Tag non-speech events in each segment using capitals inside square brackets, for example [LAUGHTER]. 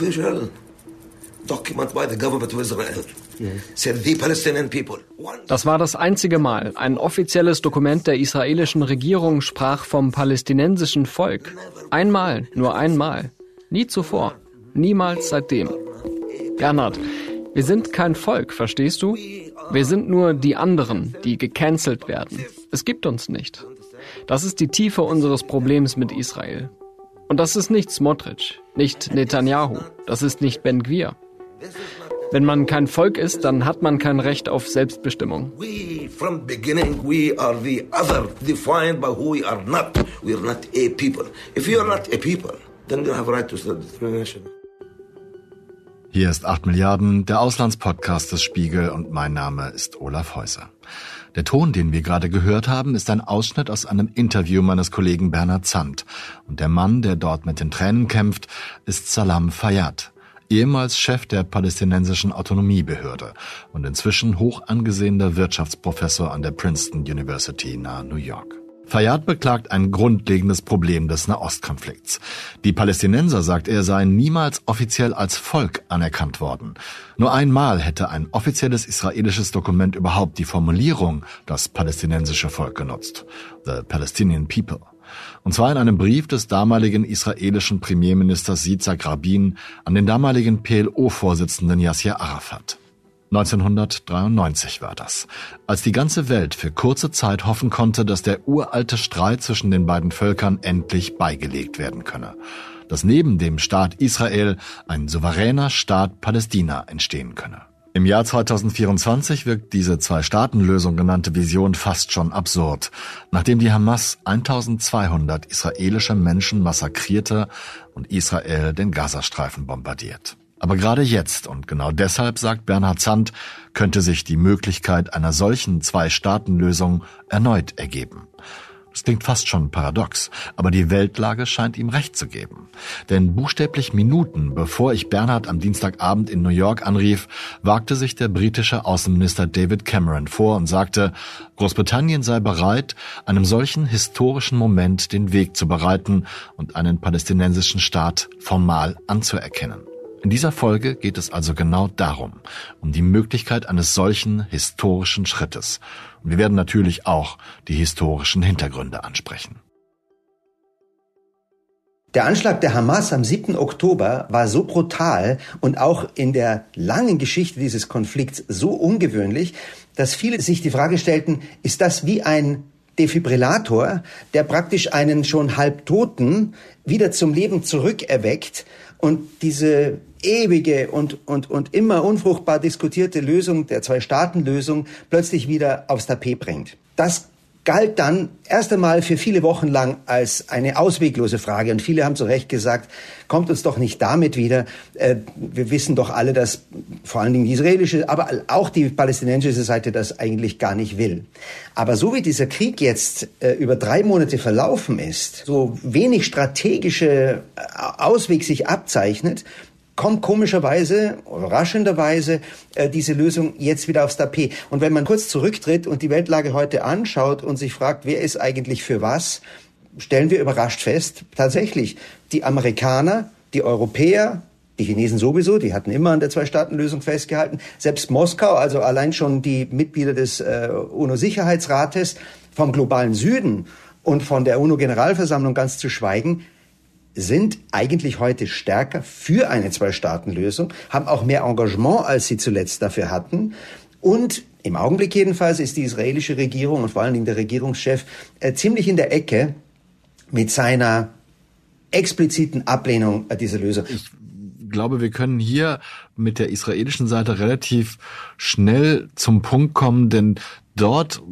official document by the government of Israel. Das war das einzige Mal. Ein offizielles Dokument der israelischen Regierung sprach vom palästinensischen Volk. Einmal, nur einmal. Nie zuvor. Niemals seitdem. Bernhard, wir sind kein Volk, verstehst du? Wir sind nur die anderen, die gecancelt werden. Es gibt uns nicht. Das ist die Tiefe unseres Problems mit Israel. Und das ist nicht Smotrich, nicht Netanyahu, das ist nicht Ben Gvir. Wenn man kein Volk ist, dann hat man kein Recht auf Selbstbestimmung. We, from beginning, we are the other, defined by who we are not. We are not a people. If you are not a people, then you have a right to self-determination. Hier ist 8 Milliarden, der Auslandspodcast des Spiegel und mein Name ist Olaf Häuser. Der Ton, den wir gerade gehört haben, ist ein Ausschnitt aus einem Interview meines Kollegen Bernhard Zandt. Und der Mann, der dort mit den Tränen kämpft, ist Salam Fayyad ehemals Chef der palästinensischen Autonomiebehörde und inzwischen hoch angesehener Wirtschaftsprofessor an der Princeton University nahe New York. Fayyad beklagt ein grundlegendes Problem des Nahostkonflikts. Die Palästinenser, sagt er, seien niemals offiziell als Volk anerkannt worden. Nur einmal hätte ein offizielles israelisches Dokument überhaupt die Formulierung das palästinensische Volk genutzt. The Palestinian People und zwar in einem Brief des damaligen israelischen Premierministers Yitzhak Rabin an den damaligen PLO-Vorsitzenden Yasser Arafat. 1993 war das, als die ganze Welt für kurze Zeit hoffen konnte, dass der uralte Streit zwischen den beiden Völkern endlich beigelegt werden könne, dass neben dem Staat Israel ein souveräner Staat Palästina entstehen könne. Im Jahr 2024 wirkt diese Zwei-Staaten-Lösung genannte Vision fast schon absurd, nachdem die Hamas 1200 israelische Menschen massakrierte und Israel den Gazastreifen bombardiert. Aber gerade jetzt, und genau deshalb sagt Bernhard Zandt, könnte sich die Möglichkeit einer solchen Zwei-Staaten-Lösung erneut ergeben. Das klingt fast schon paradox, aber die Weltlage scheint ihm recht zu geben. Denn buchstäblich Minuten bevor ich Bernhard am Dienstagabend in New York anrief, wagte sich der britische Außenminister David Cameron vor und sagte, Großbritannien sei bereit, einem solchen historischen Moment den Weg zu bereiten und einen palästinensischen Staat formal anzuerkennen. In dieser Folge geht es also genau darum, um die Möglichkeit eines solchen historischen Schrittes. Und wir werden natürlich auch die historischen Hintergründe ansprechen. Der Anschlag der Hamas am 7. Oktober war so brutal und auch in der langen Geschichte dieses Konflikts so ungewöhnlich, dass viele sich die Frage stellten, ist das wie ein Defibrillator, der praktisch einen schon halbtoten wieder zum Leben zurückerweckt und diese ewige und, und, und immer unfruchtbar diskutierte Lösung der Zwei-Staaten-Lösung plötzlich wieder aufs Tapet bringt. Das galt dann erst einmal für viele Wochen lang als eine ausweglose Frage. Und viele haben zu Recht gesagt, kommt uns doch nicht damit wieder. Äh, wir wissen doch alle, dass vor allen Dingen die israelische, aber auch die palästinensische Seite das eigentlich gar nicht will. Aber so wie dieser Krieg jetzt äh, über drei Monate verlaufen ist, so wenig strategische äh, Ausweg sich abzeichnet, kommt komischerweise, überraschenderweise äh, diese Lösung jetzt wieder aufs Tapet. Und wenn man kurz zurücktritt und die Weltlage heute anschaut und sich fragt, wer ist eigentlich für was, stellen wir überrascht fest, tatsächlich, die Amerikaner, die Europäer, die Chinesen sowieso, die hatten immer an der Zwei-Staaten-Lösung festgehalten. Selbst Moskau, also allein schon die Mitglieder des äh, UNO-Sicherheitsrates vom globalen Süden und von der UNO-Generalversammlung ganz zu schweigen, sind eigentlich heute stärker für eine Zwei-Staaten-Lösung, haben auch mehr Engagement, als sie zuletzt dafür hatten. Und im Augenblick jedenfalls ist die israelische Regierung und vor allen Dingen der Regierungschef äh, ziemlich in der Ecke mit seiner expliziten Ablehnung dieser Lösung. Ich glaube, wir können hier mit der israelischen Seite relativ schnell zum Punkt kommen, denn dort,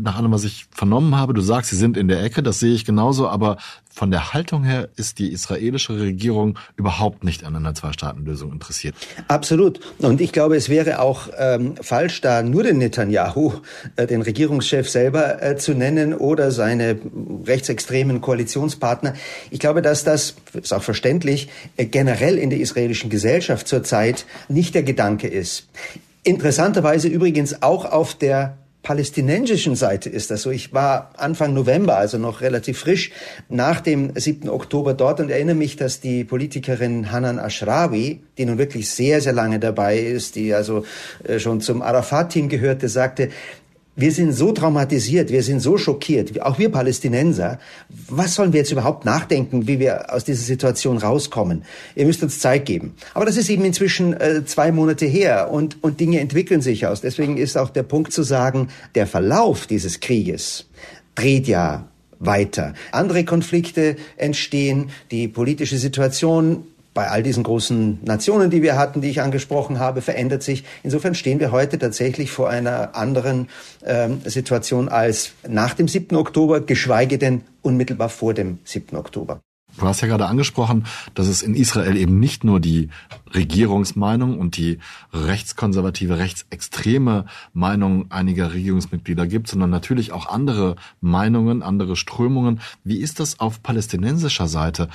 nach allem, was ich vernommen habe, du sagst, sie sind in der Ecke, das sehe ich genauso, aber von der Haltung her ist die israelische Regierung überhaupt nicht an einer Zwei-Staaten-Lösung interessiert. Absolut. Und ich glaube, es wäre auch ähm, falsch, da nur den Netanyahu, äh, den Regierungschef selber äh, zu nennen oder seine rechtsextremen Koalitionspartner. Ich glaube, dass das, ist auch verständlich, äh, generell in der israelischen Gesellschaft zurzeit nicht der Gedanke ist. Interessanterweise übrigens auch auf der palästinensischen Seite ist das so. Ich war Anfang November, also noch relativ frisch, nach dem 7. Oktober dort und erinnere mich, dass die Politikerin Hanan Ashrawi, die nun wirklich sehr, sehr lange dabei ist, die also äh, schon zum Arafat-Team gehörte, sagte, wir sind so traumatisiert, wir sind so schockiert, auch wir Palästinenser. Was sollen wir jetzt überhaupt nachdenken, wie wir aus dieser Situation rauskommen? Ihr müsst uns Zeit geben. Aber das ist eben inzwischen äh, zwei Monate her und, und Dinge entwickeln sich aus. Deswegen ist auch der Punkt zu sagen, der Verlauf dieses Krieges dreht ja weiter. Andere Konflikte entstehen, die politische Situation bei all diesen großen Nationen, die wir hatten, die ich angesprochen habe, verändert sich. Insofern stehen wir heute tatsächlich vor einer anderen ähm, Situation als nach dem 7. Oktober, geschweige denn unmittelbar vor dem 7. Oktober. Du hast ja gerade angesprochen, dass es in Israel eben nicht nur die Regierungsmeinung und die rechtskonservative, rechtsextreme Meinung einiger Regierungsmitglieder gibt, sondern natürlich auch andere Meinungen, andere Strömungen. Wie ist das auf palästinensischer Seite?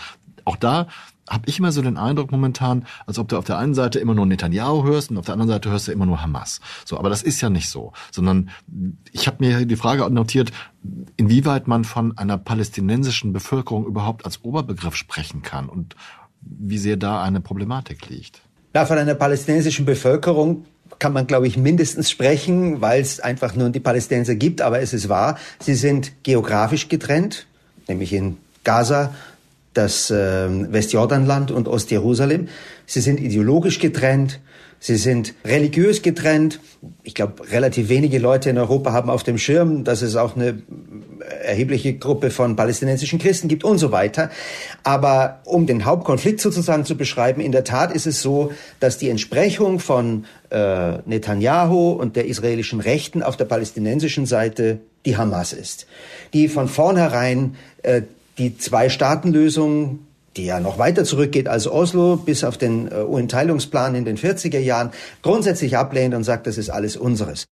Auch da habe ich immer so den Eindruck momentan, als ob du auf der einen Seite immer nur Netanyahu hörst und auf der anderen Seite hörst du immer nur Hamas. So, aber das ist ja nicht so, sondern ich habe mir die Frage notiert, inwieweit man von einer palästinensischen Bevölkerung überhaupt als Oberbegriff sprechen kann und wie sehr da eine Problematik liegt. Na, von einer palästinensischen Bevölkerung kann man, glaube ich, mindestens sprechen, weil es einfach nur die Palästinenser gibt, aber es ist wahr, sie sind geografisch getrennt, nämlich in Gaza das äh, Westjordanland und Ostjerusalem. Sie sind ideologisch getrennt, sie sind religiös getrennt. Ich glaube, relativ wenige Leute in Europa haben auf dem Schirm, dass es auch eine erhebliche Gruppe von palästinensischen Christen gibt und so weiter. Aber um den Hauptkonflikt sozusagen zu beschreiben, in der Tat ist es so, dass die Entsprechung von äh, Netanyahu und der israelischen Rechten auf der palästinensischen Seite die Hamas ist, die von vornherein äh, die Zwei-Staaten-Lösung, die ja noch weiter zurückgeht als Oslo, bis auf den äh, UN-Teilungsplan in den 40er Jahren, grundsätzlich ablehnt und sagt, das ist alles unseres.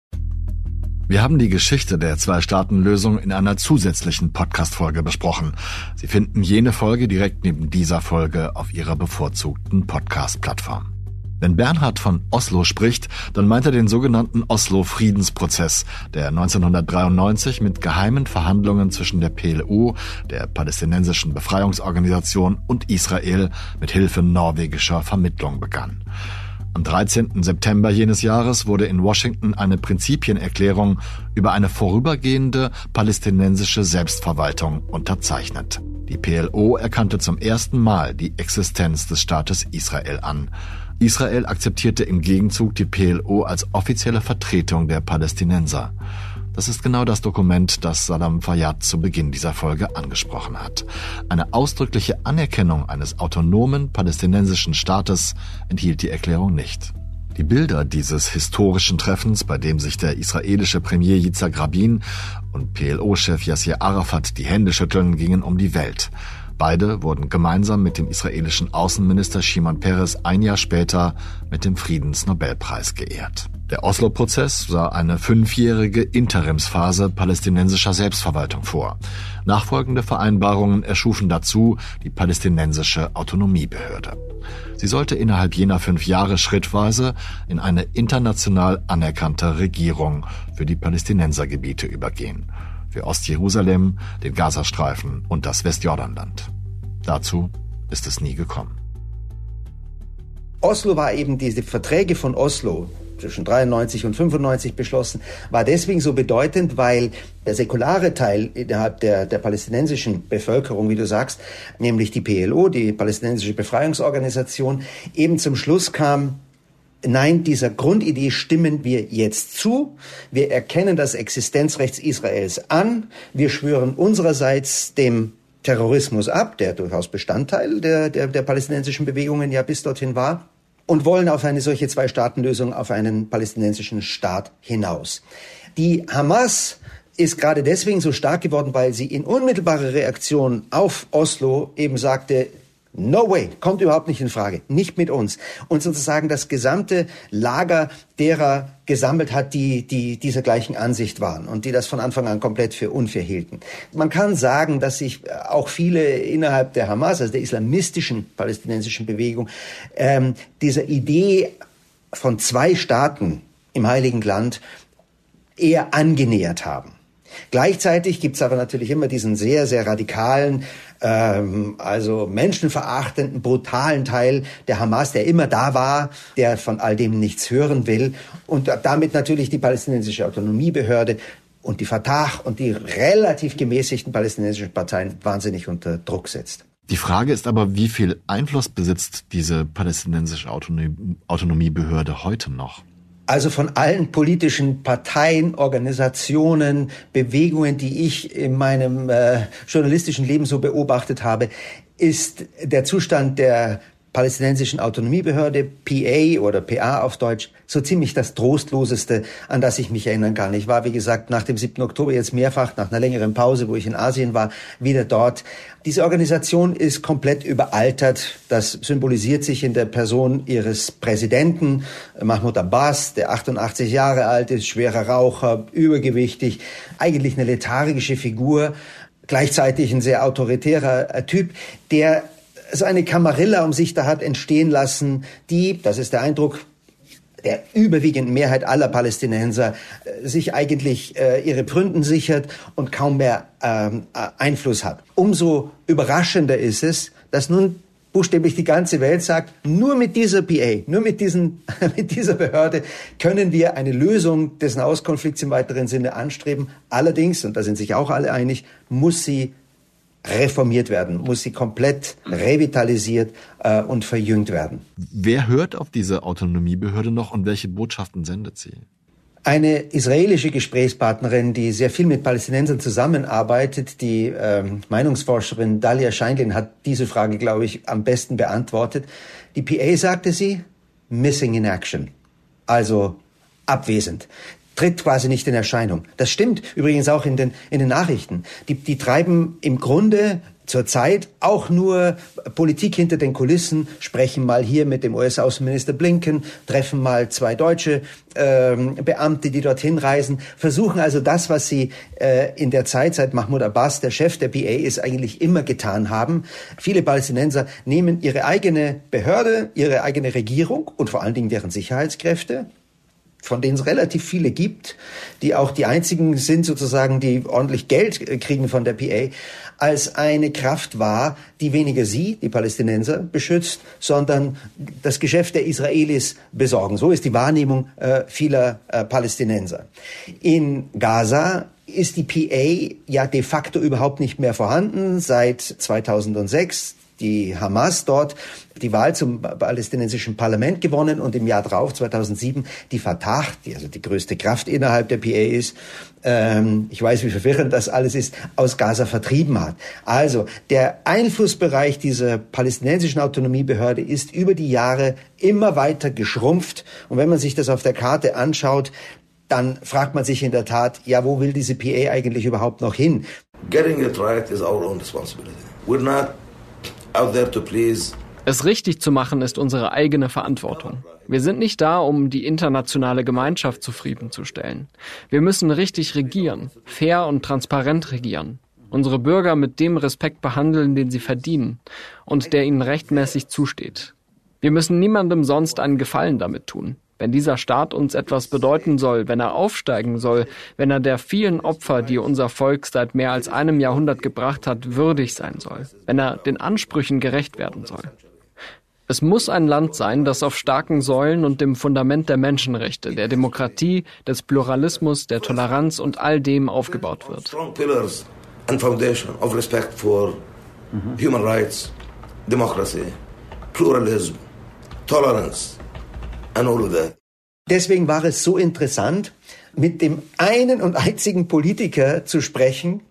Wir haben die Geschichte der Zwei-Staaten-Lösung in einer zusätzlichen Podcast-Folge besprochen. Sie finden jene Folge direkt neben dieser Folge auf Ihrer bevorzugten Podcast-Plattform. Wenn Bernhard von Oslo spricht, dann meint er den sogenannten Oslo-Friedensprozess, der 1993 mit geheimen Verhandlungen zwischen der PLO, der palästinensischen Befreiungsorganisation und Israel mit Hilfe norwegischer Vermittlung begann. Am 13. September jenes Jahres wurde in Washington eine Prinzipienerklärung über eine vorübergehende palästinensische Selbstverwaltung unterzeichnet. Die PLO erkannte zum ersten Mal die Existenz des Staates Israel an. Israel akzeptierte im Gegenzug die PLO als offizielle Vertretung der Palästinenser. Das ist genau das Dokument, das Salam Fayyad zu Beginn dieser Folge angesprochen hat. Eine ausdrückliche Anerkennung eines autonomen palästinensischen Staates enthielt die Erklärung nicht. Die Bilder dieses historischen Treffens, bei dem sich der israelische Premier Yitzhak Rabin und PLO-Chef Yasser Arafat die Hände schütteln, gingen um die Welt. Beide wurden gemeinsam mit dem israelischen Außenminister Shimon Peres ein Jahr später mit dem Friedensnobelpreis geehrt. Der Oslo-Prozess sah eine fünfjährige Interimsphase palästinensischer Selbstverwaltung vor. Nachfolgende Vereinbarungen erschufen dazu die palästinensische Autonomiebehörde. Sie sollte innerhalb jener fünf Jahre schrittweise in eine international anerkannte Regierung für die Palästinensergebiete übergehen für Ostjerusalem, den Gazastreifen und das Westjordanland. Dazu ist es nie gekommen. Oslo war eben diese Verträge von Oslo zwischen 93 und 95 beschlossen, war deswegen so bedeutend, weil der säkulare Teil innerhalb der, der palästinensischen Bevölkerung, wie du sagst, nämlich die PLO, die palästinensische Befreiungsorganisation, eben zum Schluss kam, Nein, dieser Grundidee stimmen wir jetzt zu. Wir erkennen das Existenzrecht Israels an. Wir schwören unsererseits dem Terrorismus ab, der durchaus Bestandteil der, der, der palästinensischen Bewegungen ja bis dorthin war, und wollen auf eine solche Zwei-Staaten-Lösung, auf einen palästinensischen Staat hinaus. Die Hamas ist gerade deswegen so stark geworden, weil sie in unmittelbarer Reaktion auf Oslo eben sagte, No way, kommt überhaupt nicht in Frage, nicht mit uns. Und sozusagen das gesamte Lager derer gesammelt hat, die, die dieser gleichen Ansicht waren und die das von Anfang an komplett für unfair hielten. Man kann sagen, dass sich auch viele innerhalb der Hamas, also der islamistischen palästinensischen Bewegung, ähm, dieser Idee von zwei Staaten im Heiligen Land eher angenähert haben. Gleichzeitig gibt es aber natürlich immer diesen sehr, sehr radikalen, ähm, also menschenverachtenden, brutalen Teil der Hamas, der immer da war, der von all dem nichts hören will und damit natürlich die palästinensische Autonomiebehörde und die Fatah und die relativ gemäßigten palästinensischen Parteien wahnsinnig unter Druck setzt. Die Frage ist aber, wie viel Einfluss besitzt diese palästinensische Autonomiebehörde heute noch? Also von allen politischen Parteien, Organisationen, Bewegungen, die ich in meinem äh, journalistischen Leben so beobachtet habe, ist der Zustand der palästinensischen Autonomiebehörde, PA oder PA auf Deutsch, so ziemlich das Trostloseste, an das ich mich erinnern kann. Ich war, wie gesagt, nach dem 7. Oktober jetzt mehrfach, nach einer längeren Pause, wo ich in Asien war, wieder dort. Diese Organisation ist komplett überaltert. Das symbolisiert sich in der Person ihres Präsidenten, Mahmoud Abbas, der 88 Jahre alt ist, schwerer Raucher, übergewichtig, eigentlich eine lethargische Figur, gleichzeitig ein sehr autoritärer Typ, der so eine Kamarilla um sich da hat entstehen lassen, die, das ist der Eindruck, der überwiegenden Mehrheit aller Palästinenser äh, sich eigentlich äh, ihre Pfründen sichert und kaum mehr ähm, äh, Einfluss hat. Umso überraschender ist es, dass nun buchstäblich die ganze Welt sagt, nur mit dieser PA, nur mit, diesen, [LAUGHS] mit dieser Behörde können wir eine Lösung des Nahostkonflikts im weiteren Sinne anstreben. Allerdings, und da sind sich auch alle einig, muss sie reformiert werden, muss sie komplett revitalisiert äh, und verjüngt werden. Wer hört auf diese Autonomiebehörde noch und welche Botschaften sendet sie? Eine israelische Gesprächspartnerin, die sehr viel mit Palästinensern zusammenarbeitet, die ähm, Meinungsforscherin Dalia Scheinlin hat diese Frage, glaube ich, am besten beantwortet. Die PA sagte sie, missing in action, also abwesend tritt quasi nicht in Erscheinung. Das stimmt übrigens auch in den, in den Nachrichten. Die, die treiben im Grunde zurzeit auch nur Politik hinter den Kulissen, sprechen mal hier mit dem US-Außenminister Blinken, treffen mal zwei deutsche ähm, Beamte, die dorthin reisen, versuchen also das, was sie äh, in der Zeit seit Mahmoud Abbas, der Chef der BA ist, eigentlich immer getan haben. Viele Palästinenser nehmen ihre eigene Behörde, ihre eigene Regierung und vor allen Dingen deren Sicherheitskräfte, von denen es relativ viele gibt, die auch die einzigen sind sozusagen, die ordentlich Geld kriegen von der PA, als eine Kraft war, die weniger sie, die Palästinenser, beschützt, sondern das Geschäft der Israelis besorgen. So ist die Wahrnehmung äh, vieler äh, Palästinenser. In Gaza ist die PA ja de facto überhaupt nicht mehr vorhanden seit 2006 die Hamas dort die Wahl zum palästinensischen Parlament gewonnen und im Jahr drauf, 2007, die Fatah, die also die größte Kraft innerhalb der PA ist, ähm, ich weiß, wie verwirrend das alles ist, aus Gaza vertrieben hat. Also der Einflussbereich dieser palästinensischen Autonomiebehörde ist über die Jahre immer weiter geschrumpft. Und wenn man sich das auf der Karte anschaut, dann fragt man sich in der Tat, ja, wo will diese PA eigentlich überhaupt noch hin? Getting it right is our own responsibility. We're not es richtig zu machen ist unsere eigene Verantwortung. Wir sind nicht da, um die internationale Gemeinschaft zufriedenzustellen. Wir müssen richtig regieren, fair und transparent regieren, unsere Bürger mit dem Respekt behandeln, den sie verdienen und der ihnen rechtmäßig zusteht. Wir müssen niemandem sonst einen Gefallen damit tun. Wenn dieser Staat uns etwas bedeuten soll, wenn er aufsteigen soll, wenn er der vielen Opfer, die unser Volk seit mehr als einem Jahrhundert gebracht hat, würdig sein soll, wenn er den Ansprüchen gerecht werden soll. Es muss ein Land sein, das auf starken Säulen und dem Fundament der Menschenrechte, der Demokratie, des Pluralismus, der Toleranz und all dem aufgebaut wird. For human rights, democracy, pluralism, tolerance and all of that. Deswegen war es so interessant, mit dem einen und einzigen Politiker zu sprechen,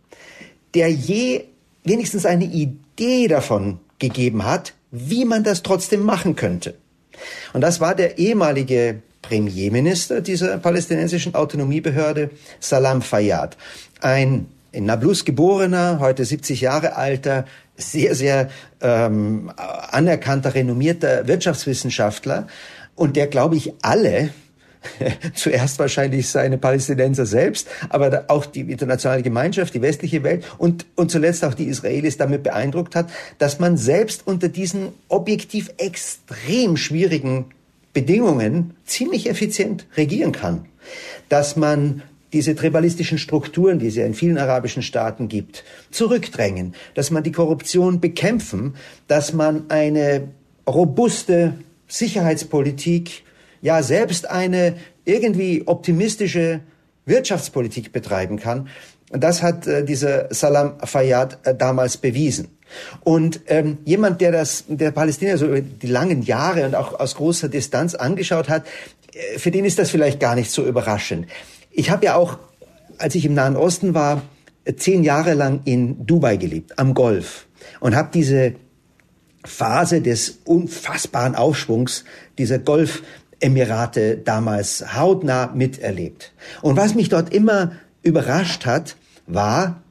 der je wenigstens eine Idee davon gegeben hat, wie man das trotzdem machen könnte. Und das war der ehemalige Premierminister dieser palästinensischen Autonomiebehörde, Salam Fayyad. Ein in Nablus geborener, heute 70 Jahre alter, sehr, sehr ähm, anerkannter, renommierter Wirtschaftswissenschaftler und der, glaube ich, alle [LAUGHS] zuerst wahrscheinlich seine Palästinenser selbst, aber auch die internationale Gemeinschaft, die westliche Welt und, und zuletzt auch die Israelis damit beeindruckt hat, dass man selbst unter diesen objektiv extrem schwierigen Bedingungen ziemlich effizient regieren kann. Dass man diese tribalistischen Strukturen, die es ja in vielen arabischen Staaten gibt, zurückdrängen, dass man die Korruption bekämpfen, dass man eine robuste Sicherheitspolitik, ja selbst eine irgendwie optimistische Wirtschaftspolitik betreiben kann. Das hat äh, dieser Salam Fayyad äh, damals bewiesen. Und ähm, jemand, der das, der Palästina so über die langen Jahre und auch aus großer Distanz angeschaut hat, äh, für den ist das vielleicht gar nicht so überraschend. Ich habe ja auch, als ich im Nahen Osten war, zehn Jahre lang in Dubai gelebt, am Golf und habe diese Phase des unfassbaren Aufschwungs dieser Golfemirate damals hautnah miterlebt. Und was mich dort immer überrascht hat, war,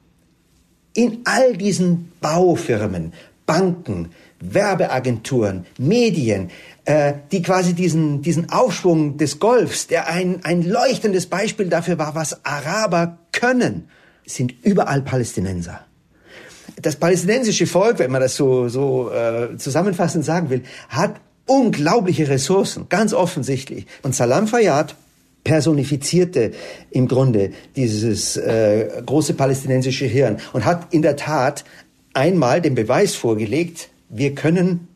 in all diesen Baufirmen, Banken, Werbeagenturen, Medien, äh, die quasi diesen, diesen Aufschwung des Golfs, der ein, ein leuchtendes Beispiel dafür war, was Araber können, sind überall Palästinenser. Das palästinensische Volk, wenn man das so, so äh, zusammenfassend sagen will, hat unglaubliche Ressourcen, ganz offensichtlich. Und Salam Fayyad personifizierte im Grunde dieses äh, große palästinensische Hirn und hat in der Tat einmal den Beweis vorgelegt, wir können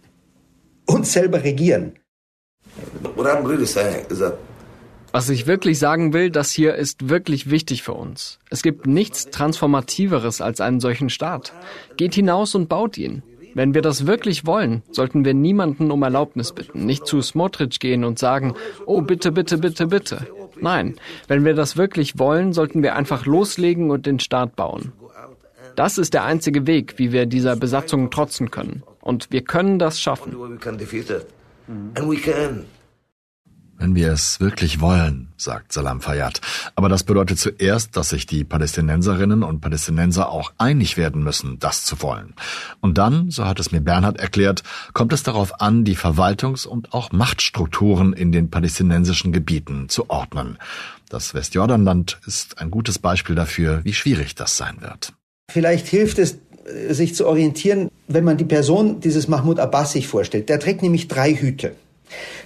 uns selber regieren. Was ich wirklich sagen will, das hier ist wirklich wichtig für uns. Es gibt nichts Transformativeres als einen solchen Staat. Geht hinaus und baut ihn. Wenn wir das wirklich wollen, sollten wir niemanden um Erlaubnis bitten, nicht zu Smotrich gehen und sagen, oh bitte, bitte, bitte, bitte. Nein, wenn wir das wirklich wollen, sollten wir einfach loslegen und den Staat bauen. Das ist der einzige Weg, wie wir dieser Besatzung trotzen können. Und wir können das schaffen. Wenn wir es wirklich wollen, sagt Salam Fayyad. Aber das bedeutet zuerst, dass sich die Palästinenserinnen und Palästinenser auch einig werden müssen, das zu wollen. Und dann, so hat es mir Bernhard erklärt, kommt es darauf an, die Verwaltungs- und auch Machtstrukturen in den palästinensischen Gebieten zu ordnen. Das Westjordanland ist ein gutes Beispiel dafür, wie schwierig das sein wird. Vielleicht hilft es, sich zu orientieren, wenn man die Person dieses Mahmoud Abbas sich vorstellt. Der trägt nämlich drei Hüte.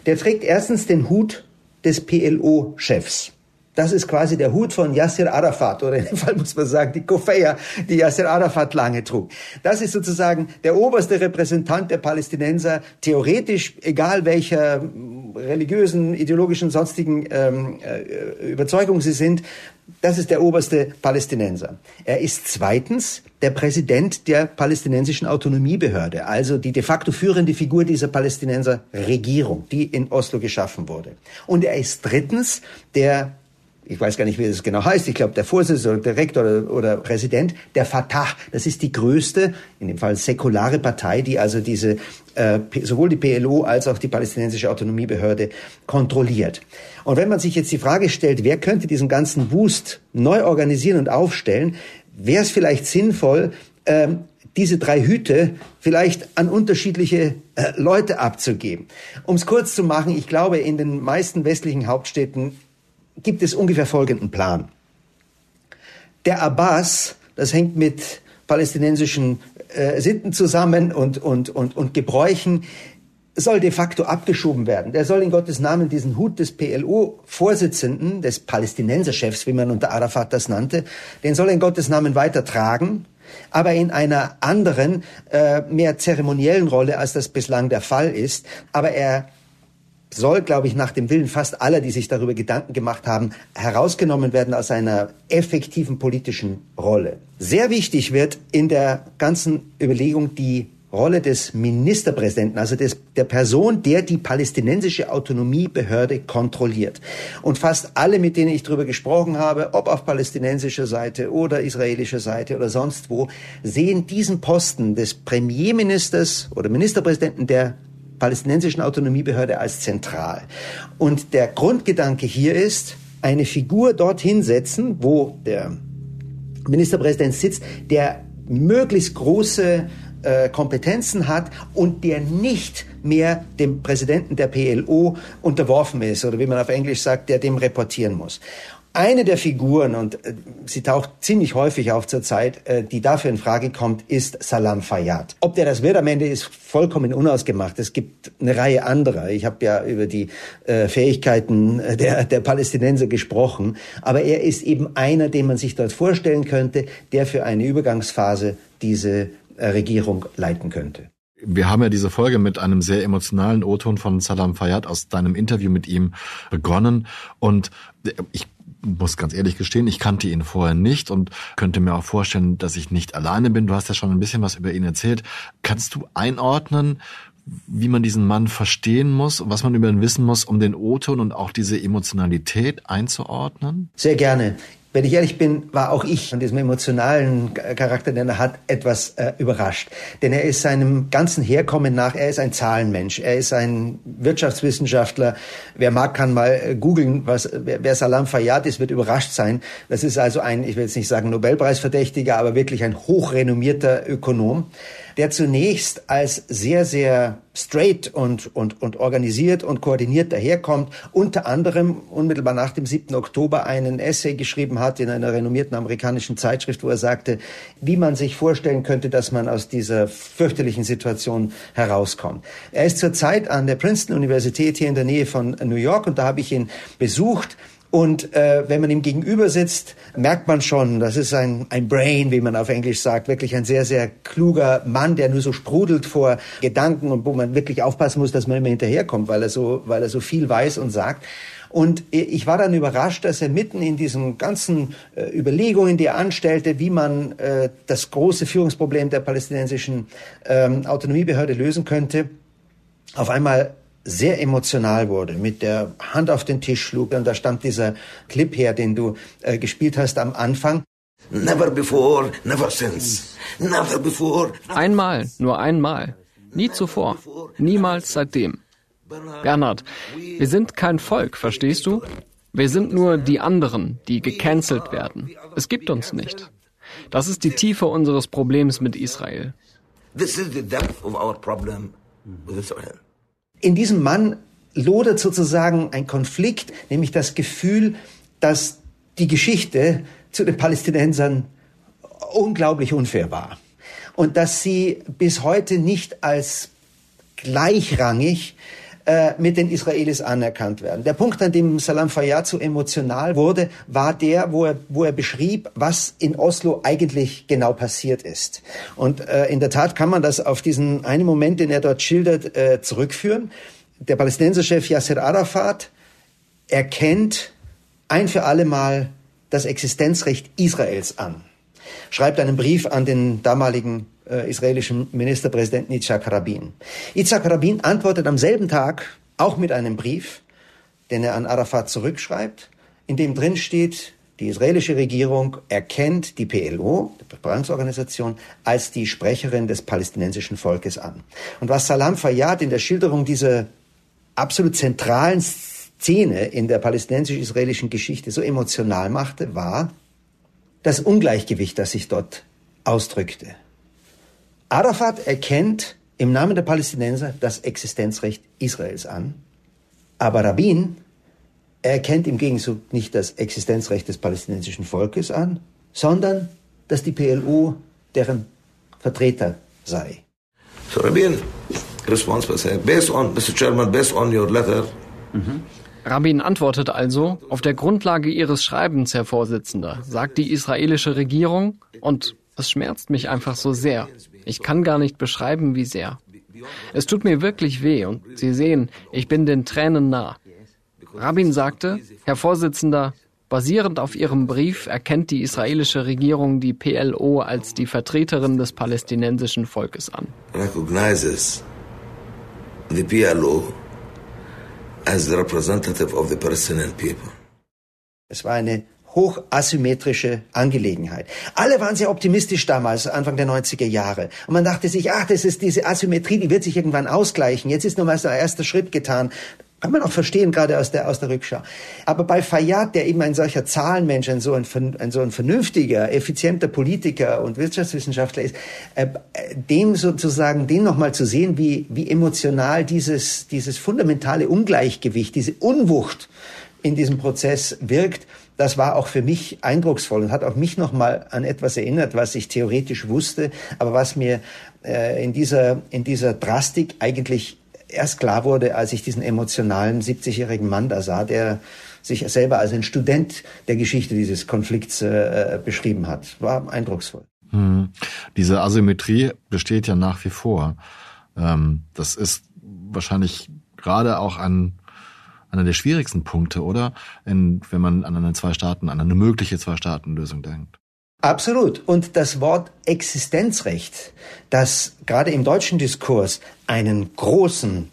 Der trägt erstens den Hut des PLO-Chefs. Das ist quasi der Hut von Yasser Arafat, oder in dem Fall muss man sagen, die Kofeya, die Yasser Arafat lange trug. Das ist sozusagen der oberste Repräsentant der Palästinenser, theoretisch, egal welcher religiösen, ideologischen, sonstigen ähm, äh, Überzeugung sie sind, das ist der oberste Palästinenser. Er ist zweitens der Präsident der palästinensischen Autonomiebehörde, also die de facto führende Figur dieser Palästinenser Regierung, die in Oslo geschaffen wurde. Und er ist drittens der ich weiß gar nicht, wie das genau heißt, ich glaube, der Vorsitzende oder Direktor oder, oder Präsident der Fatah, das ist die größte, in dem Fall säkulare Partei, die also diese, äh, sowohl die PLO als auch die palästinensische Autonomiebehörde kontrolliert. Und wenn man sich jetzt die Frage stellt, wer könnte diesen ganzen Boost neu organisieren und aufstellen, wäre es vielleicht sinnvoll, ähm, diese drei Hüte vielleicht an unterschiedliche äh, Leute abzugeben. Um es kurz zu machen, ich glaube, in den meisten westlichen Hauptstädten gibt es ungefähr folgenden Plan. Der Abbas, das hängt mit palästinensischen äh, Sitten zusammen und, und, und, und Gebräuchen, soll de facto abgeschoben werden. Der soll in Gottes Namen diesen Hut des PLO-Vorsitzenden, des Palästinenserchefs, wie man unter Arafat das nannte, den soll er in Gottes Namen weitertragen, aber in einer anderen, äh, mehr zeremoniellen Rolle, als das bislang der Fall ist. Aber er soll, glaube ich, nach dem Willen fast aller, die sich darüber Gedanken gemacht haben, herausgenommen werden aus einer effektiven politischen Rolle. Sehr wichtig wird in der ganzen Überlegung die Rolle des Ministerpräsidenten, also des, der Person, der die palästinensische Autonomiebehörde kontrolliert. Und fast alle, mit denen ich darüber gesprochen habe, ob auf palästinensischer Seite oder israelischer Seite oder sonst wo, sehen diesen Posten des Premierministers oder Ministerpräsidenten der palästinensischen Autonomiebehörde als zentral. Und der Grundgedanke hier ist, eine Figur dorthin setzen, wo der Ministerpräsident sitzt, der möglichst große äh, Kompetenzen hat und der nicht mehr dem Präsidenten der PLO unterworfen ist oder wie man auf Englisch sagt, der dem reportieren muss. Eine der Figuren, und äh, sie taucht ziemlich häufig auf zur Zeit, äh, die dafür in Frage kommt, ist Salam Fayyad. Ob der das wird am Ende, ist vollkommen unausgemacht. Es gibt eine Reihe anderer. Ich habe ja über die äh, Fähigkeiten der, der Palästinenser gesprochen. Aber er ist eben einer, den man sich dort vorstellen könnte, der für eine Übergangsphase diese Regierung leiten könnte. Wir haben ja diese Folge mit einem sehr emotionalen O-Ton von Salam Fayyad aus deinem Interview mit ihm begonnen. Und ich muss ganz ehrlich gestehen, ich kannte ihn vorher nicht und könnte mir auch vorstellen, dass ich nicht alleine bin. Du hast ja schon ein bisschen was über ihn erzählt. Kannst du einordnen, wie man diesen Mann verstehen muss, was man über ihn wissen muss, um den O-Ton und auch diese Emotionalität einzuordnen? Sehr gerne wenn ich ehrlich bin, war auch ich von diesem emotionalen Charakter, den er hat, etwas äh, überrascht. Denn er ist seinem ganzen Herkommen nach, er ist ein Zahlenmensch, er ist ein Wirtschaftswissenschaftler. Wer mag, kann mal äh, googeln, was, wer, wer Salam Fayyad ist, wird überrascht sein. Das ist also ein, ich will jetzt nicht sagen Nobelpreisverdächtiger, aber wirklich ein hochrenommierter Ökonom der zunächst als sehr, sehr straight und, und, und organisiert und koordiniert daherkommt, unter anderem unmittelbar nach dem 7. Oktober einen Essay geschrieben hat in einer renommierten amerikanischen Zeitschrift, wo er sagte, wie man sich vorstellen könnte, dass man aus dieser fürchterlichen Situation herauskommt. Er ist zurzeit an der Princeton Universität hier in der Nähe von New York und da habe ich ihn besucht und äh, wenn man ihm gegenüber sitzt, merkt man schon, das ist ein, ein Brain, wie man auf Englisch sagt, wirklich ein sehr, sehr kluger Mann, der nur so sprudelt vor Gedanken und wo man wirklich aufpassen muss, dass man immer hinterherkommt, weil er so, weil er so viel weiß und sagt. Und ich war dann überrascht, dass er mitten in diesen ganzen äh, Überlegungen, die er anstellte, wie man äh, das große Führungsproblem der palästinensischen ähm, Autonomiebehörde lösen könnte, auf einmal sehr emotional wurde, mit der Hand auf den Tisch schlug. Und da stammt dieser Clip her, den du äh, gespielt hast am Anfang. Never before, never since. Never before. Einmal, nur einmal. Nie zuvor. Niemals seitdem. Bernhard, wir sind kein Volk, verstehst du? Wir sind nur die anderen, die gecancelt werden. Es gibt uns nicht. Das ist die Tiefe unseres Problems mit Israel. This is the depth of our problem with Israel. In diesem Mann lodert sozusagen ein Konflikt, nämlich das Gefühl, dass die Geschichte zu den Palästinensern unglaublich unfair war. Und dass sie bis heute nicht als gleichrangig äh, mit den Israelis anerkannt werden. Der Punkt, an dem Salam Fayyad so emotional wurde, war der, wo er, wo er beschrieb, was in Oslo eigentlich genau passiert ist. Und äh, in der Tat kann man das auf diesen einen Moment, den er dort schildert, äh, zurückführen. Der Palästinenserchef Yasser Arafat erkennt ein für alle Mal das Existenzrecht Israels an, schreibt einen Brief an den damaligen äh, israelischen Ministerpräsidenten Yitzhak Rabin. Yitzhak Rabin antwortet am selben Tag auch mit einem Brief, den er an Arafat zurückschreibt, in dem drin steht, die israelische Regierung erkennt die PLO, die Befreiungsorganisation, als die Sprecherin des palästinensischen Volkes an. Und was Salam Fayyad in der Schilderung dieser absolut zentralen Szene in der palästinensisch-israelischen Geschichte so emotional machte, war das Ungleichgewicht, das sich dort ausdrückte. Arafat erkennt im Namen der Palästinenser das Existenzrecht Israels an, aber Rabin erkennt im Gegenzug nicht das Existenzrecht des palästinensischen Volkes an, sondern dass die PLO deren Vertreter sei. So Rabin saying, based on, Mr. Chairman, based on your letter, mhm. Rabin antwortet also, auf der Grundlage Ihres Schreibens, Herr Vorsitzender, sagt die israelische Regierung, und es schmerzt mich einfach so sehr, ich kann gar nicht beschreiben, wie sehr. Es tut mir wirklich weh und Sie sehen, ich bin den Tränen nah. Rabin sagte, Herr Vorsitzender, basierend auf Ihrem Brief erkennt die israelische Regierung die PLO als die Vertreterin des palästinensischen Volkes an. Recognizes the PLO as the representative of the Palestinian people. Es war eine hochatymmetrische Angelegenheit. Alle waren sehr optimistisch damals, Anfang der 90er Jahre. Und man dachte sich, ach, das ist diese Asymmetrie, die wird sich irgendwann ausgleichen. Jetzt ist nochmal so ein erster Schritt getan. Kann man auch verstehen, gerade aus der, aus der Rückschau. Aber bei Fayyad, der eben ein solcher Zahlenmensch, ein so ein, ein, so ein vernünftiger, effizienter Politiker und Wirtschaftswissenschaftler ist, äh, dem sozusagen, den nochmal zu sehen, wie, wie emotional dieses, dieses fundamentale Ungleichgewicht, diese Unwucht in diesem Prozess wirkt, das war auch für mich eindrucksvoll und hat auch mich nochmal an etwas erinnert, was ich theoretisch wusste, aber was mir äh, in, dieser, in dieser Drastik eigentlich erst klar wurde, als ich diesen emotionalen 70-jährigen Mann da sah, der sich selber als ein Student der Geschichte dieses Konflikts äh, beschrieben hat. War eindrucksvoll. Hm. Diese Asymmetrie besteht ja nach wie vor. Ähm, das ist wahrscheinlich gerade auch ein einer der schwierigsten Punkte, oder? In, wenn man an eine Zwei-Staaten, an eine mögliche Zwei-Staaten-Lösung denkt. Absolut. Und das Wort Existenzrecht, das gerade im deutschen Diskurs einen großen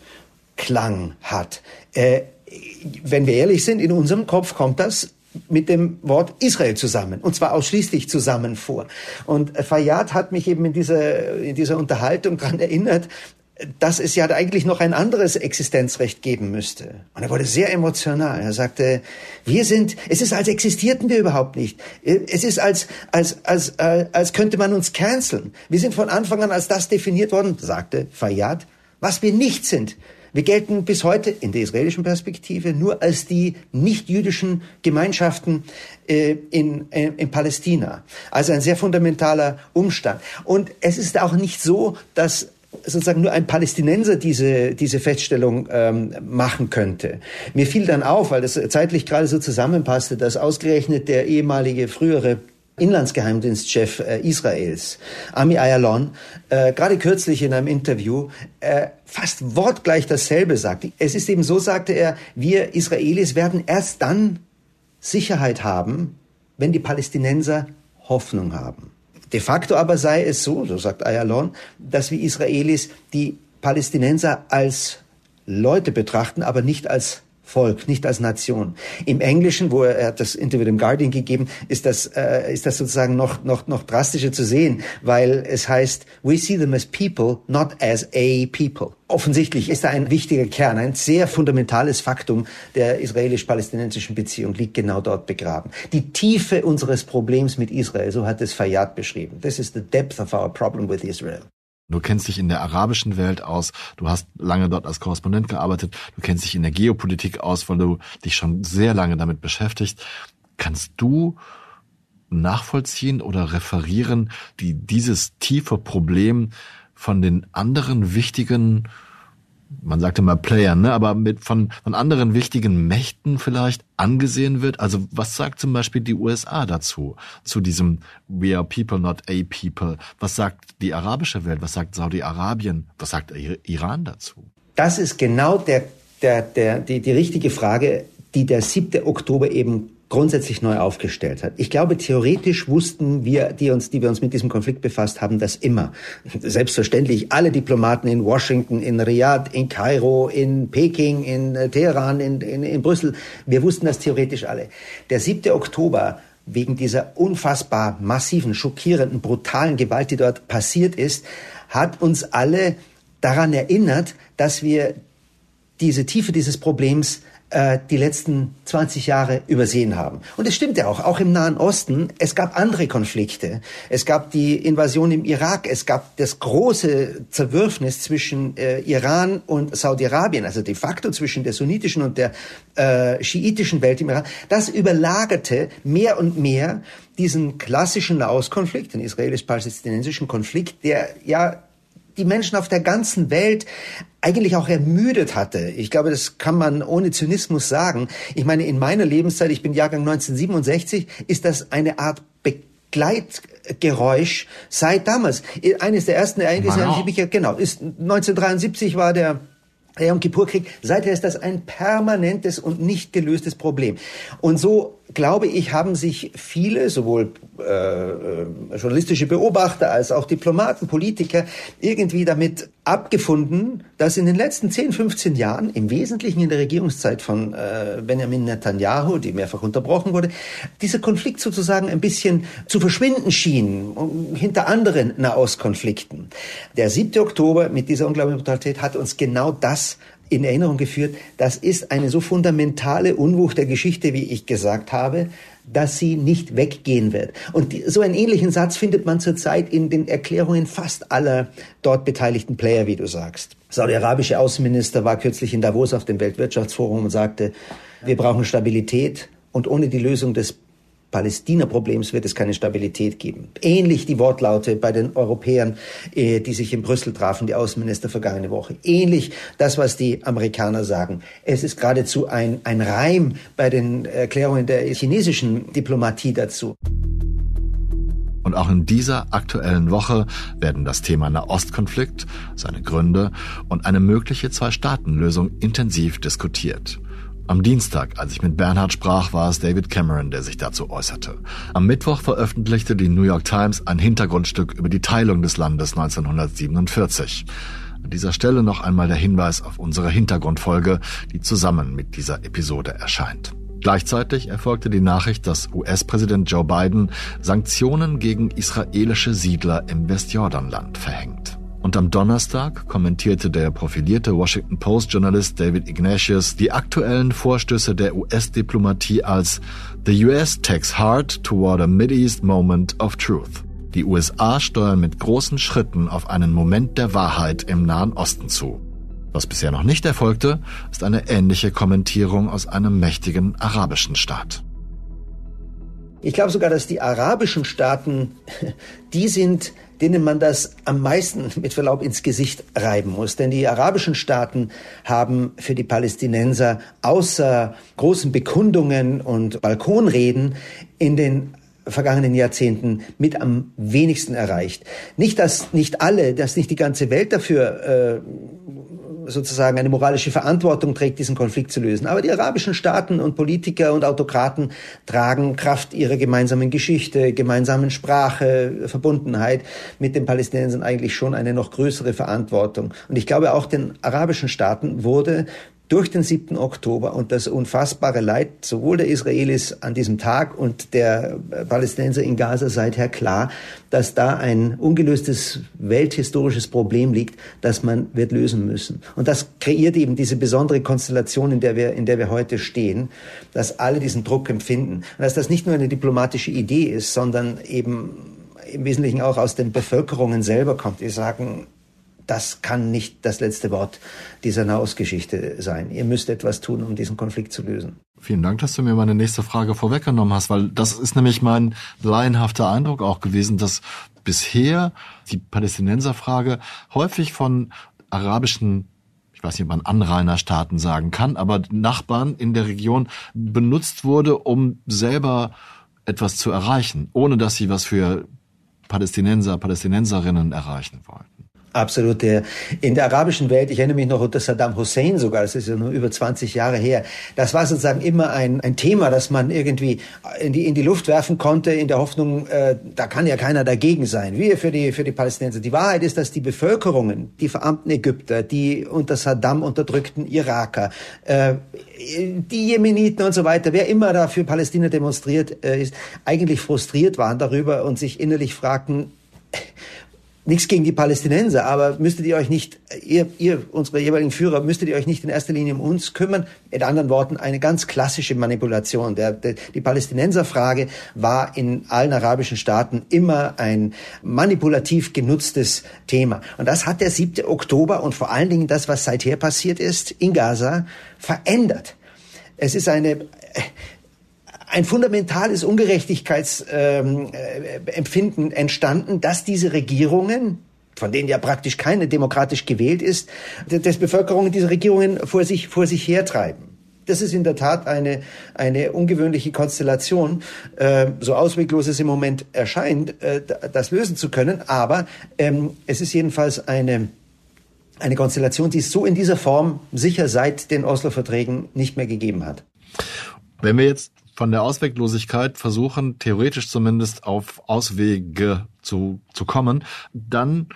Klang hat, äh, wenn wir ehrlich sind, in unserem Kopf kommt das mit dem Wort Israel zusammen und zwar ausschließlich zusammen vor. Und Fayyad hat mich eben in dieser, in dieser Unterhaltung daran erinnert, dass es ja eigentlich noch ein anderes Existenzrecht geben müsste. Und er wurde sehr emotional. Er sagte, wir sind, es ist, als existierten wir überhaupt nicht. Es ist, als, als, als, äh, als könnte man uns canceln. Wir sind von Anfang an als das definiert worden, sagte Fayyad, was wir nicht sind. Wir gelten bis heute in der israelischen Perspektive nur als die nicht-jüdischen Gemeinschaften äh, in, äh, in Palästina. Also ein sehr fundamentaler Umstand. Und es ist auch nicht so, dass sozusagen nur ein Palästinenser diese, diese Feststellung ähm, machen könnte. Mir fiel dann auf, weil das zeitlich gerade so zusammenpasste, dass ausgerechnet der ehemalige frühere Inlandsgeheimdienstchef äh, Israels, Ami Ayalon, äh, gerade kürzlich in einem Interview äh, fast wortgleich dasselbe sagte. Es ist eben so, sagte er, wir Israelis werden erst dann Sicherheit haben, wenn die Palästinenser Hoffnung haben. De facto aber sei es so, so sagt Ayalon, dass wir Israelis die Palästinenser als Leute betrachten, aber nicht als Volk, nicht als Nation. Im Englischen, wo er, er hat das Interview dem Guardian gegeben, ist das, äh, ist das sozusagen noch, noch, noch drastischer zu sehen, weil es heißt, we see them as people, not as a people. Offensichtlich ist da ein wichtiger Kern, ein sehr fundamentales Faktum der israelisch-palästinensischen Beziehung liegt genau dort begraben. Die Tiefe unseres Problems mit Israel, so hat es Fayyad beschrieben. This is the depth of our problem with Israel. Du kennst dich in der arabischen Welt aus, du hast lange dort als Korrespondent gearbeitet, du kennst dich in der Geopolitik aus, weil du dich schon sehr lange damit beschäftigst. Kannst du nachvollziehen oder referieren, die dieses tiefe Problem von den anderen wichtigen man sagte mal Playern, ne, aber mit von, von anderen wichtigen Mächten vielleicht angesehen wird. Also was sagt zum Beispiel die USA dazu, zu diesem We are people, not a people? Was sagt die arabische Welt? Was sagt Saudi-Arabien? Was sagt Iran dazu? Das ist genau der, der, der, die, die richtige Frage, die der 7. Oktober eben grundsätzlich neu aufgestellt hat. Ich glaube, theoretisch wussten wir, die uns, die wir uns mit diesem Konflikt befasst haben, das immer. Selbstverständlich alle Diplomaten in Washington, in Riyadh, in Kairo, in Peking, in äh, Teheran, in, in, in Brüssel. Wir wussten das theoretisch alle. Der 7. Oktober wegen dieser unfassbar massiven, schockierenden, brutalen Gewalt, die dort passiert ist, hat uns alle daran erinnert, dass wir diese Tiefe dieses Problems äh, die letzten 20 Jahre übersehen haben. Und es stimmt ja auch, auch im Nahen Osten, es gab andere Konflikte. Es gab die Invasion im Irak, es gab das große Zerwürfnis zwischen äh, Iran und Saudi-Arabien, also de facto zwischen der sunnitischen und der äh, schiitischen Welt im Iran. Das überlagerte mehr und mehr diesen klassischen Nahostkonflikt, den israelisch-palästinensischen Konflikt, der ja die Menschen auf der ganzen Welt eigentlich auch ermüdet hatte. Ich glaube, das kann man ohne Zynismus sagen. Ich meine, in meiner Lebenszeit, ich bin Jahrgang 1967, ist das eine Art Begleitgeräusch seit damals. Eines der ersten Ereignisse, an die ich mich, genau, ist 1973 war der der Yom Kippur-Krieg, seither ist das ein permanentes und nicht gelöstes Problem. Und so glaube ich, haben sich viele, sowohl äh, äh, journalistische Beobachter als auch Diplomaten, Politiker, irgendwie damit abgefunden, dass in den letzten 10, 15 Jahren, im Wesentlichen in der Regierungszeit von äh, Benjamin Netanyahu, die mehrfach unterbrochen wurde, dieser Konflikt sozusagen ein bisschen zu verschwinden schien, hinter anderen Nahostkonflikten. Der 7. Oktober mit dieser unglaublichen Brutalität hat uns genau das in Erinnerung geführt, das ist eine so fundamentale Unwucht der Geschichte, wie ich gesagt habe, dass sie nicht weggehen wird. Und so einen ähnlichen Satz findet man zurzeit in den Erklärungen fast aller dort beteiligten Player, wie du sagst. Saudi-arabische Außenminister war kürzlich in Davos auf dem Weltwirtschaftsforum und sagte, wir brauchen Stabilität Und ohne die Lösung des Palästina-Problems wird es keine Stabilität geben. Ähnlich die Wortlaute bei den Europäern, äh, die sich in Brüssel trafen, die Außenminister vergangene Woche. Ähnlich das, was die Amerikaner sagen. Es ist geradezu ein, ein Reim bei den Erklärungen der chinesischen Diplomatie dazu. Und auch in dieser aktuellen Woche werden das Thema Nahostkonflikt, seine Gründe und eine mögliche Zwei-Staaten-Lösung intensiv diskutiert. Am Dienstag, als ich mit Bernhard sprach, war es David Cameron, der sich dazu äußerte. Am Mittwoch veröffentlichte die New York Times ein Hintergrundstück über die Teilung des Landes 1947. An dieser Stelle noch einmal der Hinweis auf unsere Hintergrundfolge, die zusammen mit dieser Episode erscheint. Gleichzeitig erfolgte die Nachricht, dass US-Präsident Joe Biden Sanktionen gegen israelische Siedler im Westjordanland verhängt. Und am Donnerstag kommentierte der profilierte Washington Post-Journalist David Ignatius die aktuellen Vorstöße der US-Diplomatie als The US takes hard toward a Mideast moment of truth. Die USA steuern mit großen Schritten auf einen Moment der Wahrheit im Nahen Osten zu. Was bisher noch nicht erfolgte, ist eine ähnliche Kommentierung aus einem mächtigen arabischen Staat. Ich glaube sogar, dass die arabischen Staaten [LAUGHS] die sind, denen man das am meisten [LAUGHS] mit Verlaub ins Gesicht reiben muss. Denn die arabischen Staaten haben für die Palästinenser außer großen Bekundungen und Balkonreden in den vergangenen Jahrzehnten mit am wenigsten erreicht. Nicht, dass nicht alle, dass nicht die ganze Welt dafür äh, sozusagen eine moralische Verantwortung trägt, diesen Konflikt zu lösen. Aber die arabischen Staaten und Politiker und Autokraten tragen Kraft ihrer gemeinsamen Geschichte, gemeinsamen Sprache, Verbundenheit mit den Palästinensern eigentlich schon eine noch größere Verantwortung. Und ich glaube, auch den arabischen Staaten wurde durch den 7. Oktober und das unfassbare Leid sowohl der Israelis an diesem Tag und der Palästinenser in Gaza seither klar, dass da ein ungelöstes welthistorisches Problem liegt, das man wird lösen müssen. Und das kreiert eben diese besondere Konstellation, in der wir, in der wir heute stehen, dass alle diesen Druck empfinden. Und dass das nicht nur eine diplomatische Idee ist, sondern eben im Wesentlichen auch aus den Bevölkerungen selber kommt, die sagen, das kann nicht das letzte Wort dieser Nahostgeschichte sein. Ihr müsst etwas tun, um diesen Konflikt zu lösen. Vielen Dank, dass du mir meine nächste Frage vorweggenommen hast, weil das ist nämlich mein laienhafter Eindruck auch gewesen, dass bisher die Palästinenserfrage häufig von arabischen ich weiß nicht, ob man Anrainerstaaten sagen kann, aber Nachbarn in der Region benutzt wurde, um selber etwas zu erreichen, ohne dass sie was für Palästinenser, Palästinenserinnen erreichen wollten. Absolut. In der arabischen Welt, ich erinnere mich noch unter Saddam Hussein sogar, das ist ja nur über 20 Jahre her, das war sozusagen immer ein, ein Thema, das man irgendwie in die, in die Luft werfen konnte, in der Hoffnung, äh, da kann ja keiner dagegen sein. Wir für die, für die Palästinenser. Die Wahrheit ist, dass die Bevölkerungen, die verarmten Ägypter, die unter Saddam unterdrückten Iraker, äh, die Jemeniten und so weiter, wer immer da für Palästina demonstriert äh, ist, eigentlich frustriert waren darüber und sich innerlich fragten, nichts gegen die Palästinenser, aber müsstet ihr euch nicht, ihr, ihr, unsere jeweiligen Führer, müsstet ihr euch nicht in erster Linie um uns kümmern? In anderen Worten, eine ganz klassische Manipulation. Der, der, die Palästinenserfrage war in allen arabischen Staaten immer ein manipulativ genutztes Thema. Und das hat der 7. Oktober und vor allen Dingen das, was seither passiert ist in Gaza, verändert. Es ist eine, ein fundamentales Ungerechtigkeitsempfinden ähm, äh, entstanden, dass diese Regierungen, von denen ja praktisch keine demokratisch gewählt ist, des Bevölkerung diese Regierungen vor sich, vor sich hertreiben. Das ist in der Tat eine, eine ungewöhnliche Konstellation, äh, so ausweglos es im Moment erscheint, äh, das lösen zu können. Aber ähm, es ist jedenfalls eine, eine Konstellation, die es so in dieser Form sicher seit den Oslo-Verträgen nicht mehr gegeben hat. Wenn wir jetzt von der Ausweglosigkeit versuchen, theoretisch zumindest auf Auswege zu, zu kommen, dann,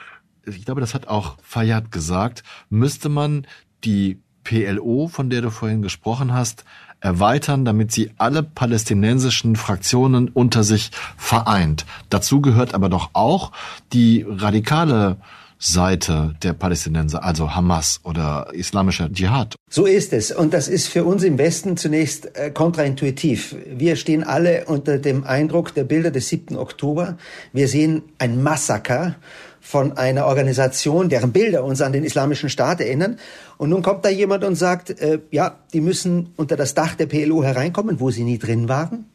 ich glaube, das hat auch Fayad gesagt, müsste man die PLO, von der du vorhin gesprochen hast, erweitern, damit sie alle palästinensischen Fraktionen unter sich vereint. Dazu gehört aber doch auch die radikale Seite der Palästinenser, also Hamas oder islamischer Dschihad. So ist es. Und das ist für uns im Westen zunächst äh, kontraintuitiv. Wir stehen alle unter dem Eindruck der Bilder des 7. Oktober. Wir sehen ein Massaker von einer Organisation, deren Bilder uns an den islamischen Staat erinnern. Und nun kommt da jemand und sagt, äh, ja, die müssen unter das Dach der PLO hereinkommen, wo sie nie drin waren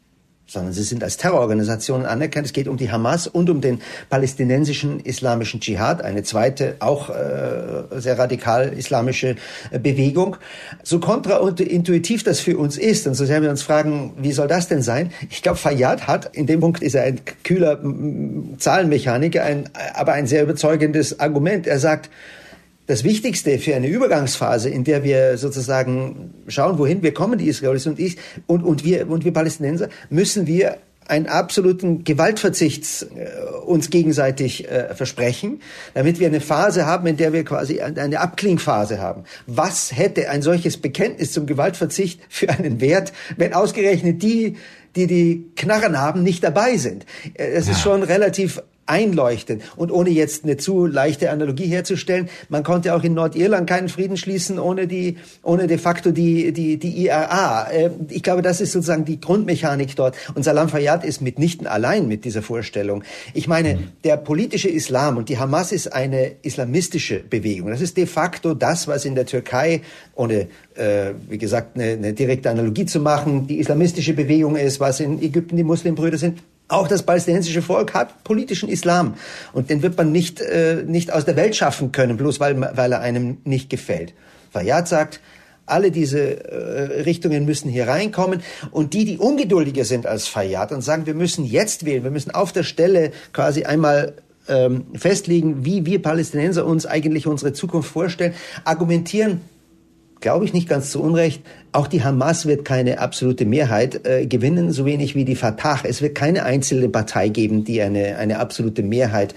sondern sie sind als Terrororganisationen anerkannt. Es geht um die Hamas und um den palästinensischen islamischen Dschihad, eine zweite, auch äh, sehr radikal islamische äh, Bewegung. So kontraintuitiv das für uns ist und so sehr wir uns fragen, wie soll das denn sein? Ich glaube, Fayyad hat, in dem Punkt ist er ein kühler Zahlenmechaniker, ein, aber ein sehr überzeugendes Argument. Er sagt, das Wichtigste für eine Übergangsphase, in der wir sozusagen schauen, wohin wir kommen, die Israelis und ich, und, und wir, und wir Palästinenser, müssen wir einen absoluten Gewaltverzicht äh, uns gegenseitig äh, versprechen, damit wir eine Phase haben, in der wir quasi eine Abklingphase haben. Was hätte ein solches Bekenntnis zum Gewaltverzicht für einen Wert, wenn ausgerechnet die, die die Knarren haben, nicht dabei sind? Äh, es ja. ist schon relativ einleuchten. Und ohne jetzt eine zu leichte Analogie herzustellen, man konnte auch in Nordirland keinen Frieden schließen ohne die, ohne de facto die, die, die IRA. Äh, ich glaube, das ist sozusagen die Grundmechanik dort. Und Salam Fayyad ist mitnichten allein mit dieser Vorstellung. Ich meine, mhm. der politische Islam und die Hamas ist eine islamistische Bewegung. Das ist de facto das, was in der Türkei, ohne äh, wie gesagt, eine, eine direkte Analogie zu machen, die islamistische Bewegung ist, was in Ägypten die Muslimbrüder sind. Auch das palästinensische Volk hat politischen Islam und den wird man nicht, äh, nicht aus der Welt schaffen können, bloß weil, weil er einem nicht gefällt. Fayyad sagt, alle diese äh, Richtungen müssen hier reinkommen und die, die ungeduldiger sind als Fayyad und sagen, wir müssen jetzt wählen, wir müssen auf der Stelle quasi einmal ähm, festlegen, wie wir Palästinenser uns eigentlich unsere Zukunft vorstellen, argumentieren glaube ich nicht ganz zu Unrecht, auch die Hamas wird keine absolute Mehrheit äh, gewinnen, so wenig wie die Fatah. Es wird keine einzelne Partei geben, die eine, eine absolute Mehrheit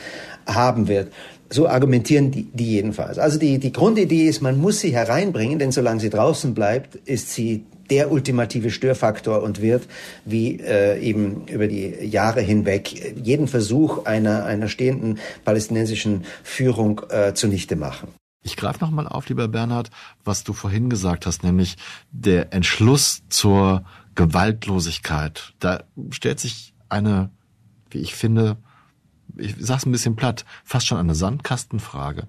haben wird. So argumentieren die, die jedenfalls. Also die, die Grundidee ist, man muss sie hereinbringen, denn solange sie draußen bleibt, ist sie der ultimative Störfaktor und wird, wie äh, eben über die Jahre hinweg, jeden Versuch einer, einer stehenden palästinensischen Führung äh, zunichte machen. Ich greife nochmal auf, lieber Bernhard, was du vorhin gesagt hast, nämlich der Entschluss zur Gewaltlosigkeit. Da stellt sich eine, wie ich finde, ich sag's ein bisschen platt, fast schon eine Sandkastenfrage.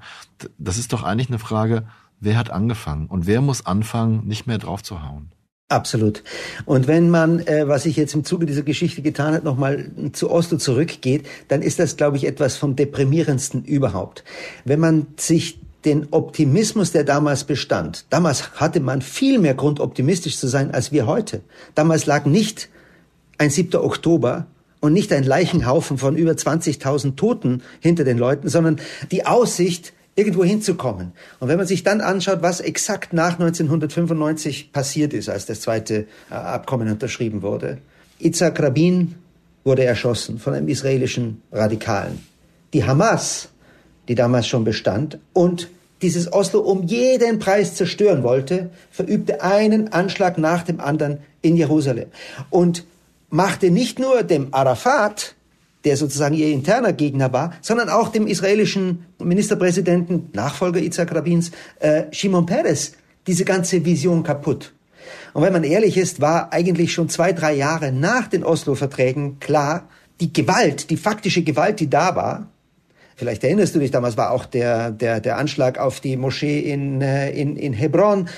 Das ist doch eigentlich eine Frage, wer hat angefangen und wer muss anfangen, nicht mehr drauf zu hauen? Absolut. Und wenn man, äh, was ich jetzt im Zuge dieser Geschichte getan hat, nochmal zu Oslo zurückgeht, dann ist das, glaube ich, etwas vom deprimierendsten überhaupt. Wenn man sich den Optimismus, der damals bestand. Damals hatte man viel mehr Grund, optimistisch zu sein als wir heute. Damals lag nicht ein 7. Oktober und nicht ein Leichenhaufen von über 20.000 Toten hinter den Leuten, sondern die Aussicht, irgendwo hinzukommen. Und wenn man sich dann anschaut, was exakt nach 1995 passiert ist, als das zweite äh, Abkommen unterschrieben wurde. Itzhak Rabin wurde erschossen von einem israelischen Radikalen. Die Hamas die damals schon bestand und dieses Oslo um jeden Preis zerstören wollte, verübte einen Anschlag nach dem anderen in Jerusalem und machte nicht nur dem Arafat, der sozusagen ihr interner Gegner war, sondern auch dem israelischen Ministerpräsidenten, Nachfolger Isaac Rabins, äh, Shimon Peres, diese ganze Vision kaputt. Und wenn man ehrlich ist, war eigentlich schon zwei, drei Jahre nach den Oslo-Verträgen klar, die Gewalt, die faktische Gewalt, die da war, Vielleicht erinnerst du dich, damals war auch der, der, der Anschlag auf die Moschee in, äh, in, in Hebron.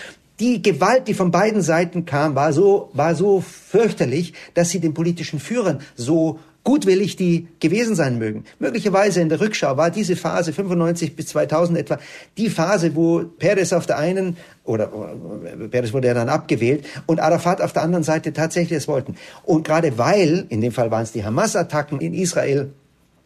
Die Gewalt, die von beiden Seiten kam, war so, war so fürchterlich, dass sie den politischen Führern so gutwillig die gewesen sein mögen. Möglicherweise in der Rückschau war diese Phase 95 bis 2000 etwa die Phase, wo Peres auf der einen oder, oder Peres wurde ja dann abgewählt und Arafat auf der anderen Seite tatsächlich es wollten. Und gerade weil, in dem Fall waren es die Hamas-Attacken in Israel,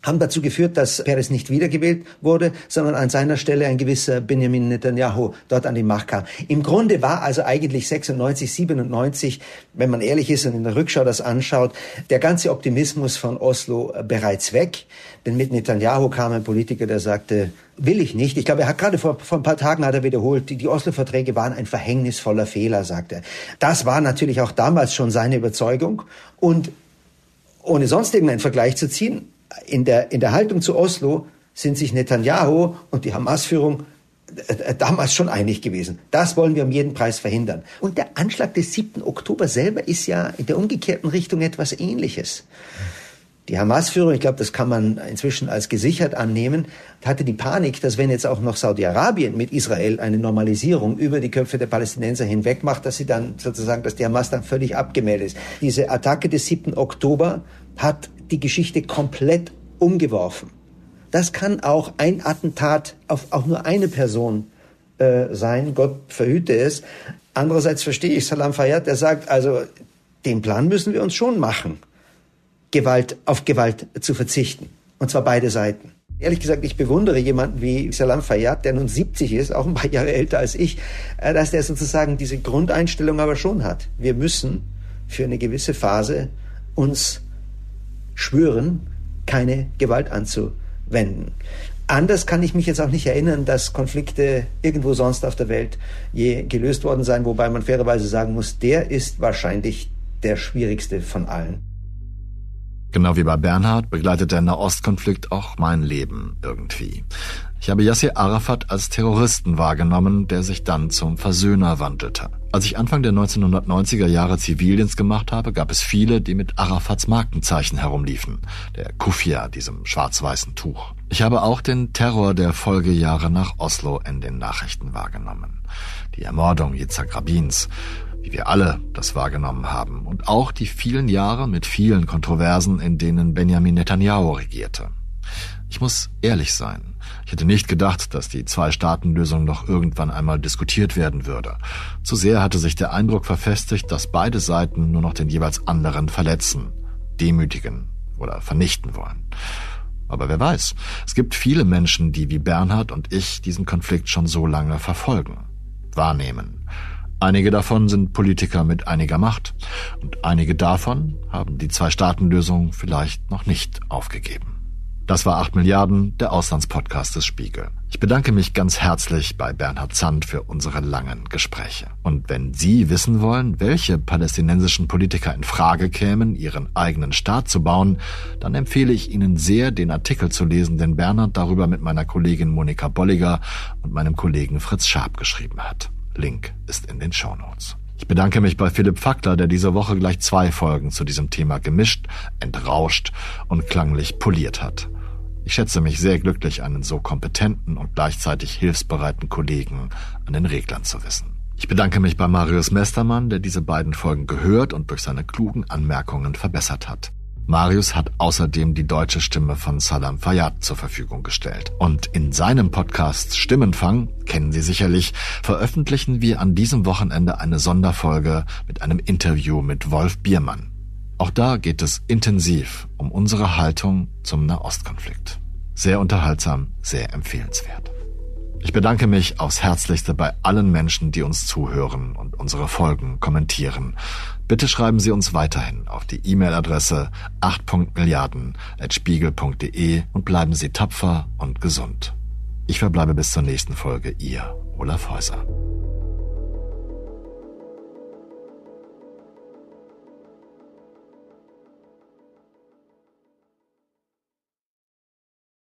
haben dazu geführt, dass Peres nicht wiedergewählt wurde, sondern an seiner Stelle ein gewisser Benjamin Netanyahu dort an die Macht kam. Im Grunde war also eigentlich 96, 97, wenn man ehrlich ist und in der Rückschau das anschaut, der ganze Optimismus von Oslo bereits weg. Denn mit Netanyahu kam ein Politiker, der sagte, will ich nicht. Ich glaube, er hat gerade vor, vor ein paar Tagen hat er wiederholt, die, die Oslo-Verträge waren ein verhängnisvoller Fehler, sagte er. Das war natürlich auch damals schon seine Überzeugung. Und ohne sonst irgendeinen Vergleich zu ziehen, in der, in der Haltung zu Oslo sind sich Netanyahu und die Hamas-Führung äh, äh, damals schon einig gewesen. Das wollen wir um jeden Preis verhindern. Und der Anschlag des 7. Oktober selber ist ja in der umgekehrten Richtung etwas Ähnliches. Die Hamas-Führung, ich glaube, das kann man inzwischen als gesichert annehmen, hatte die Panik, dass wenn jetzt auch noch Saudi-Arabien mit Israel eine Normalisierung über die Köpfe der Palästinenser hinweg macht, dass sie dann sozusagen, dass die Hamas dann völlig abgemeldet ist. Diese Attacke des 7. Oktober hat die Geschichte komplett umgeworfen. Das kann auch ein Attentat auf auch nur eine Person äh, sein. Gott verhüte es. Andererseits verstehe ich Salam Fayyad, der sagt, also den Plan müssen wir uns schon machen, Gewalt auf Gewalt zu verzichten. Und zwar beide Seiten. Ehrlich gesagt, ich bewundere jemanden wie Salam Fayyad, der nun 70 ist, auch ein paar Jahre älter als ich, äh, dass der sozusagen diese Grundeinstellung aber schon hat. Wir müssen für eine gewisse Phase uns schwören, keine Gewalt anzuwenden. Anders kann ich mich jetzt auch nicht erinnern, dass Konflikte irgendwo sonst auf der Welt je gelöst worden seien, wobei man fairerweise sagen muss, der ist wahrscheinlich der schwierigste von allen. Genau wie bei Bernhard begleitet der Nahostkonflikt auch mein Leben irgendwie. Ich habe Yasser Arafat als Terroristen wahrgenommen, der sich dann zum Versöhner wandelte. Als ich Anfang der 1990er Jahre Zivildienst gemacht habe, gab es viele, die mit Arafats Markenzeichen herumliefen, der Kufia, diesem schwarz-weißen Tuch. Ich habe auch den Terror der Folgejahre nach Oslo in den Nachrichten wahrgenommen. Die Ermordung Yitzhak Rabins, wie wir alle das wahrgenommen haben, und auch die vielen Jahre mit vielen Kontroversen, in denen Benjamin Netanyahu regierte. Ich muss ehrlich sein. Ich hätte nicht gedacht, dass die Zwei-Staaten-Lösung noch irgendwann einmal diskutiert werden würde. Zu sehr hatte sich der Eindruck verfestigt, dass beide Seiten nur noch den jeweils anderen verletzen, demütigen oder vernichten wollen. Aber wer weiß, es gibt viele Menschen, die wie Bernhard und ich diesen Konflikt schon so lange verfolgen, wahrnehmen. Einige davon sind Politiker mit einiger Macht und einige davon haben die Zwei-Staaten-Lösung vielleicht noch nicht aufgegeben. Das war 8 Milliarden, der Auslandspodcast des Spiegel. Ich bedanke mich ganz herzlich bei Bernhard Zandt für unsere langen Gespräche. Und wenn Sie wissen wollen, welche palästinensischen Politiker in Frage kämen, ihren eigenen Staat zu bauen, dann empfehle ich Ihnen sehr, den Artikel zu lesen, den Bernhard darüber mit meiner Kollegin Monika Bolliger und meinem Kollegen Fritz Schaab geschrieben hat. Link ist in den Show Notes. Ich bedanke mich bei Philipp Fackler, der diese Woche gleich zwei Folgen zu diesem Thema gemischt, entrauscht und klanglich poliert hat. Ich schätze mich sehr glücklich, einen so kompetenten und gleichzeitig hilfsbereiten Kollegen an den Reglern zu wissen. Ich bedanke mich bei Marius Mestermann, der diese beiden Folgen gehört und durch seine klugen Anmerkungen verbessert hat. Marius hat außerdem die deutsche Stimme von Salam Fayyad zur Verfügung gestellt. Und in seinem Podcast Stimmenfang, kennen Sie sicherlich, veröffentlichen wir an diesem Wochenende eine Sonderfolge mit einem Interview mit Wolf Biermann. Auch da geht es intensiv um unsere Haltung zum Nahostkonflikt. Sehr unterhaltsam, sehr empfehlenswert. Ich bedanke mich aufs Herzlichste bei allen Menschen, die uns zuhören und unsere Folgen kommentieren. Bitte schreiben Sie uns weiterhin auf die E-Mail-Adresse 8.milliarden.spiegel.de und bleiben Sie tapfer und gesund. Ich verbleibe bis zur nächsten Folge, Ihr Olaf Häuser.